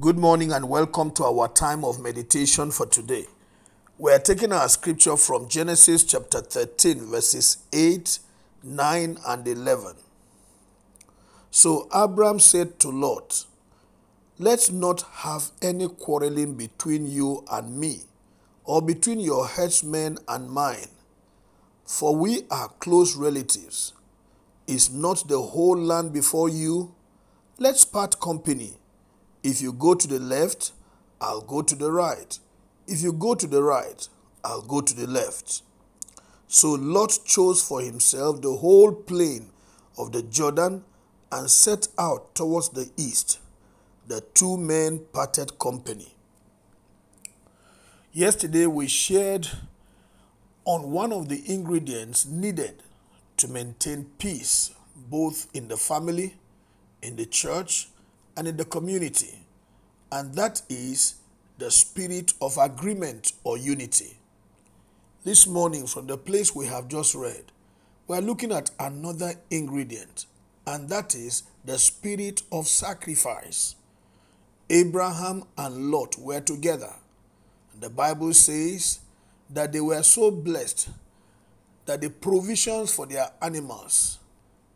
Good morning and welcome to our time of meditation for today. We are taking our scripture from Genesis chapter 13, verses 8, 9, and 11. So Abram said to Lot, Let's not have any quarreling between you and me, or between your herdsmen and mine, for we are close relatives. Is not the whole land before you? Let's part company. If you go to the left, I'll go to the right. If you go to the right, I'll go to the left. So Lot chose for himself the whole plain of the Jordan and set out towards the east. The two men parted company. Yesterday we shared on one of the ingredients needed to maintain peace both in the family, in the church, and in the community, and that is the spirit of agreement or unity. This morning, from the place we have just read, we are looking at another ingredient, and that is the spirit of sacrifice. Abraham and Lot were together. The Bible says that they were so blessed that the provisions for their animals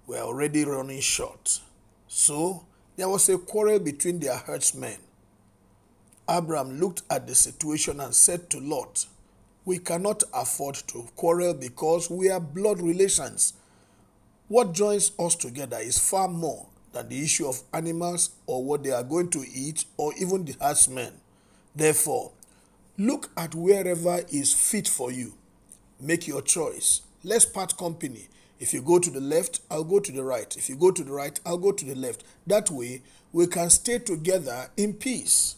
were already running short. So there was a quarrel between their herdsmen. Abram looked at the situation and said to Lot, We cannot afford to quarrel because we are blood relations. What joins us together is far more than the issue of animals or what they are going to eat or even the herdsmen. Therefore, look at wherever is fit for you. Make your choice. Let's part company. If you go to the left, I'll go to the right. If you go to the right, I'll go to the left. That way, we can stay together in peace.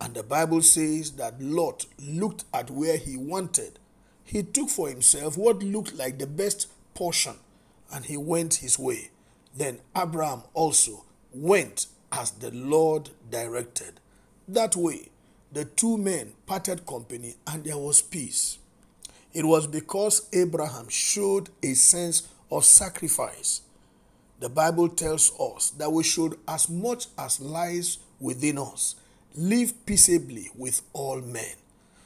And the Bible says that Lot looked at where he wanted. He took for himself what looked like the best portion and he went his way. Then Abraham also went as the Lord directed. That way, the two men parted company and there was peace. It was because Abraham showed a sense of sacrifice. The Bible tells us that we should, as much as lies within us, live peaceably with all men.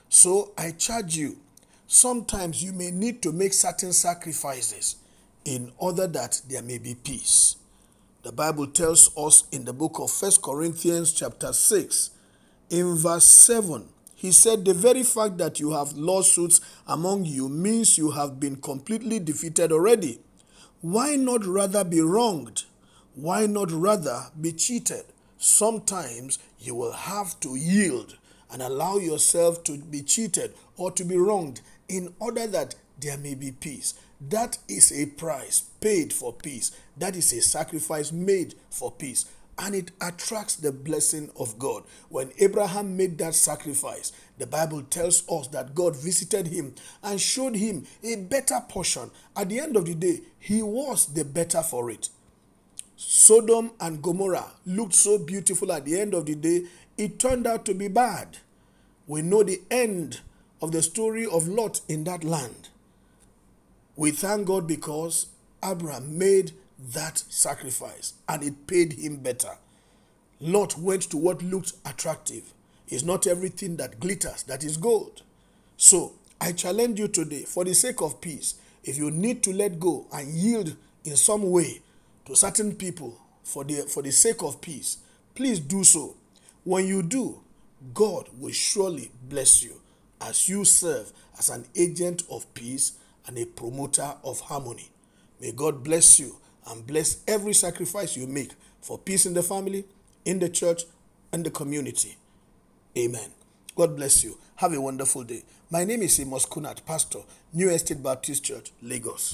So I charge you, sometimes you may need to make certain sacrifices in order that there may be peace. The Bible tells us in the book of First Corinthians chapter 6 in verse 7 he said the very fact that you have lawsuits among you means you have been completely defeated already. Why not rather be wronged? Why not rather be cheated? Sometimes you will have to yield and allow yourself to be cheated or to be wronged in order that there may be peace. That is a price paid for peace. That is a sacrifice made for peace and it attracts the blessing of God. When Abraham made that sacrifice, the Bible tells us that God visited him and showed him a better portion. At the end of the day, he was the better for it. Sodom and Gomorrah looked so beautiful at the end of the day, it turned out to be bad. We know the end of the story of Lot in that land. We thank God because Abraham made that sacrifice and it paid him better. Lot went to what looked attractive. It's not everything that glitters that is gold. So I challenge you today, for the sake of peace, if you need to let go and yield in some way to certain people for the, for the sake of peace, please do so. When you do, God will surely bless you as you serve as an agent of peace and a promoter of harmony. May God bless you and bless every sacrifice you make for peace in the family, in the church, and the community. Amen. God bless you. Have a wonderful day. My name is Amos Kunat, Pastor, New Estate Baptist Church, Lagos.